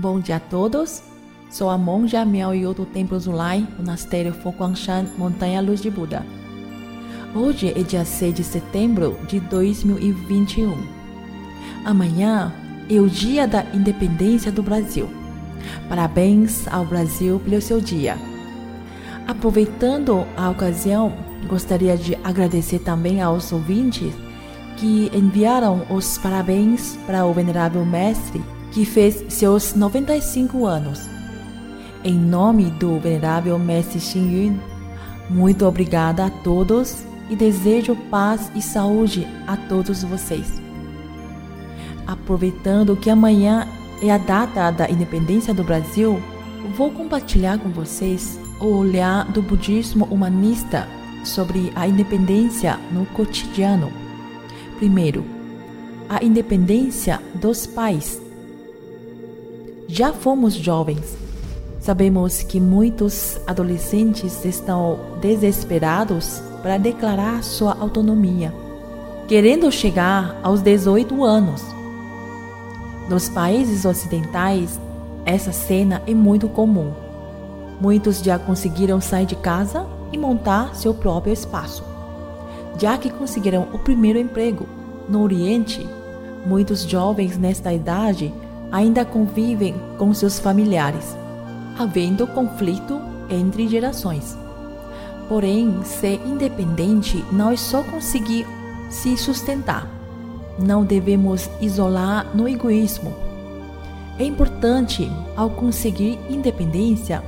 Bom dia a todos. Sou a monja Miao do Templo Zulai, Monastério Foguangshan, Montanha Luz de Buda. Hoje é dia 6 de setembro de 2021. Amanhã é o dia da independência do Brasil. Parabéns ao Brasil pelo seu dia. Aproveitando a ocasião, gostaria de agradecer também aos ouvintes que enviaram os parabéns para o Venerável Mestre, que fez seus 95 anos. Em nome do Venerável Mestre Xing Yun, muito obrigada a todos e desejo paz e saúde a todos vocês. Aproveitando que amanhã é a data da independência do Brasil, vou compartilhar com vocês o olhar do budismo humanista sobre a independência no cotidiano. Primeiro, a independência dos pais. Já fomos jovens. Sabemos que muitos adolescentes estão desesperados para declarar sua autonomia, querendo chegar aos 18 anos. Nos países ocidentais, essa cena é muito comum. Muitos já conseguiram sair de casa e montar seu próprio espaço. Já que conseguiram o primeiro emprego no Oriente, muitos jovens nesta idade ainda convivem com seus familiares, havendo conflito entre gerações. Porém, ser independente não é só conseguir se sustentar. Não devemos isolar no egoísmo. É importante, ao conseguir independência,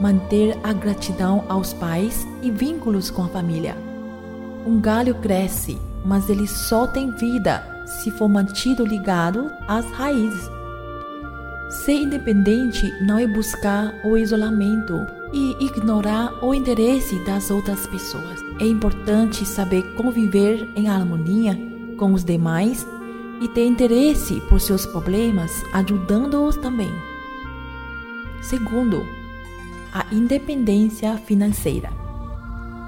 manter a gratidão aos pais e vínculos com a família. Um galho cresce, mas ele só tem vida se for mantido ligado às raízes. Ser independente não é buscar o isolamento e ignorar o interesse das outras pessoas. É importante saber conviver em harmonia com os demais e ter interesse por seus problemas, ajudando-os também. Segundo, a independência financeira.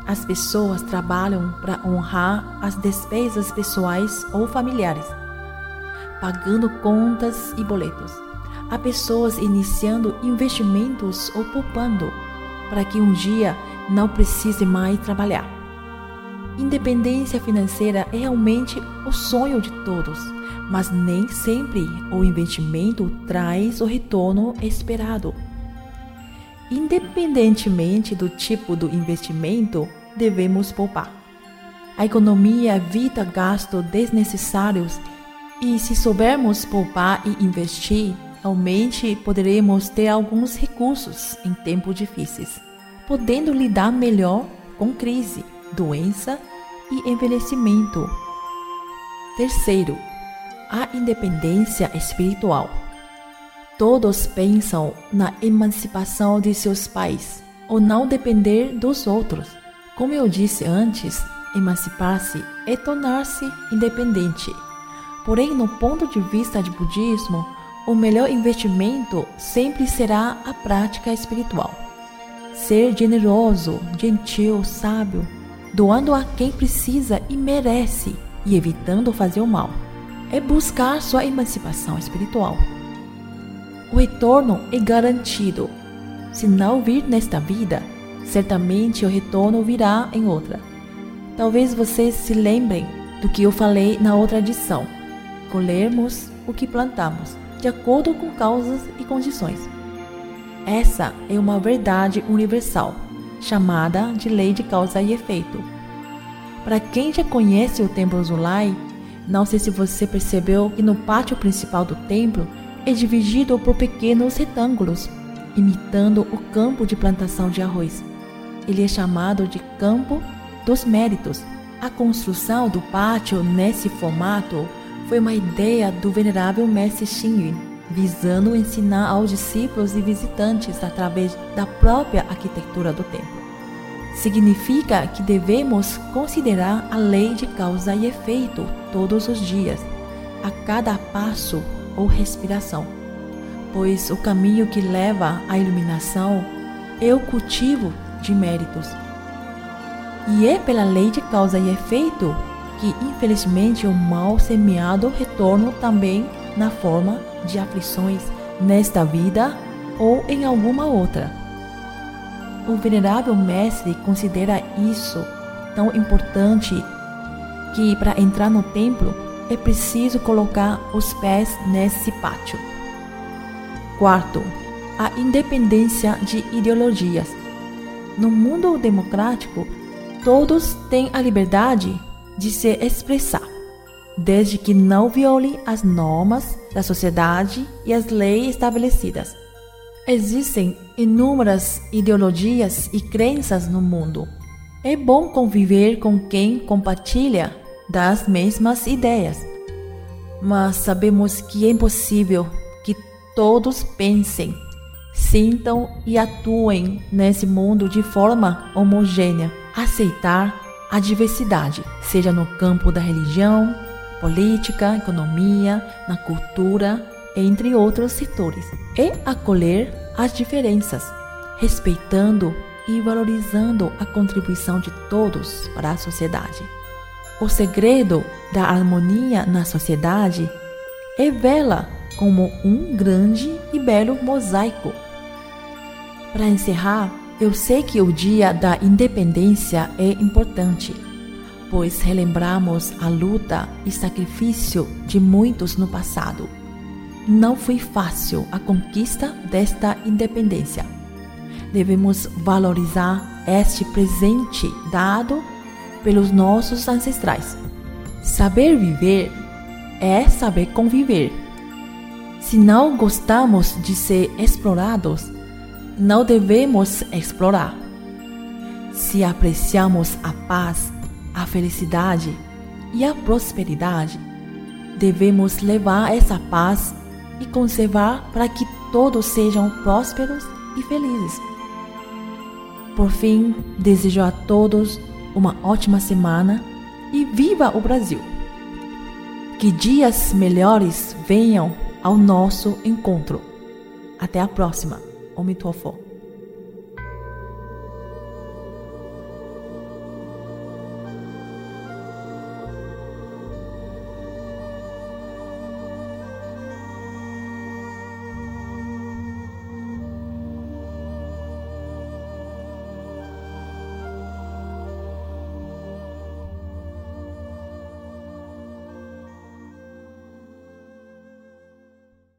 As pessoas trabalham para honrar as despesas pessoais ou familiares, pagando contas e boletos. Há pessoas iniciando investimentos ou poupando para que um dia não precise mais trabalhar. Independência financeira é realmente o sonho de todos, mas nem sempre o investimento traz o retorno esperado. Independentemente do tipo do investimento, devemos poupar. A economia evita gastos desnecessários e, se soubermos poupar e investir, realmente poderemos ter alguns recursos em tempos difíceis, podendo lidar melhor com crise, doença e envelhecimento. Terceiro, a independência espiritual. Todos pensam na emancipação de seus pais ou não depender dos outros. Como eu disse antes, emancipar-se é tornar-se independente. Porém, no ponto de vista de budismo, o melhor investimento sempre será a prática espiritual. Ser generoso, gentil, sábio, doando a quem precisa e merece e evitando fazer o mal, é buscar sua emancipação espiritual o retorno é garantido. Se não vir nesta vida, certamente o retorno virá em outra. Talvez vocês se lembrem do que eu falei na outra edição. Colhermos o que plantamos, de acordo com causas e condições. Essa é uma verdade universal, chamada de lei de causa e efeito. Para quem já conhece o Templo Zulai, não sei se você percebeu que no pátio principal do templo é dividido por pequenos retângulos, imitando o campo de plantação de arroz. Ele é chamado de Campo dos Méritos. A construção do pátio nesse formato foi uma ideia do venerável mestre Xing visando ensinar aos discípulos e visitantes através da própria arquitetura do templo. Significa que devemos considerar a lei de causa e efeito todos os dias, a cada passo ou respiração, pois o caminho que leva à iluminação é o cultivo de méritos. E é pela lei de causa e efeito que, infelizmente, o mal semeado retorna também na forma de aflições, nesta vida ou em alguma outra. O venerável mestre considera isso tão importante que para entrar no templo é preciso colocar os pés nesse pátio. Quarto, a independência de ideologias. No mundo democrático, todos têm a liberdade de se expressar, desde que não viole as normas da sociedade e as leis estabelecidas. Existem inúmeras ideologias e crenças no mundo. É bom conviver com quem compartilha das mesmas ideias, mas sabemos que é impossível que todos pensem, sintam e atuem nesse mundo de forma homogênea. Aceitar a diversidade, seja no campo da religião, política, economia, na cultura, entre outros setores, e acolher as diferenças, respeitando e valorizando a contribuição de todos para a sociedade. O segredo da harmonia na sociedade é vê-la como um grande e belo mosaico. Para encerrar, eu sei que o Dia da Independência é importante, pois relembramos a luta e sacrifício de muitos no passado não foi fácil a conquista desta independência. Devemos valorizar este presente dado pelos nossos ancestrais. Saber viver é saber conviver. Se não gostamos de ser explorados, não devemos explorar. Se apreciamos a paz, a felicidade e a prosperidade, devemos levar essa paz e conservar para que todos sejam prósperos e felizes. Por fim, desejo a todos uma ótima semana e viva o Brasil! Que dias melhores venham ao nosso encontro. Até a próxima. Omitofo.